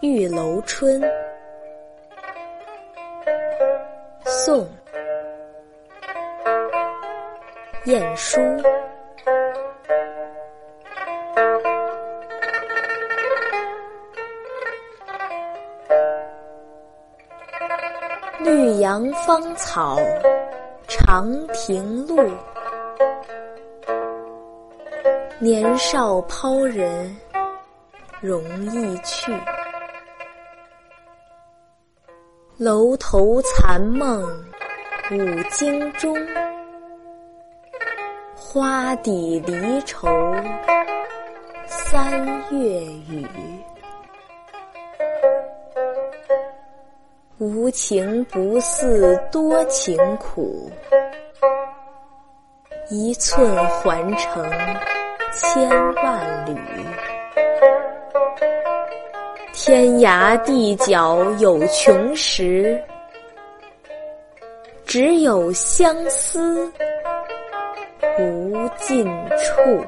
玉楼春，宋·晏殊。绿杨芳草长亭路，年少抛人容易去。楼头残梦五更钟，花底离愁三月雨。无情不似多情苦，一寸还成千万缕。天涯地角有穷时，只有相思无尽处。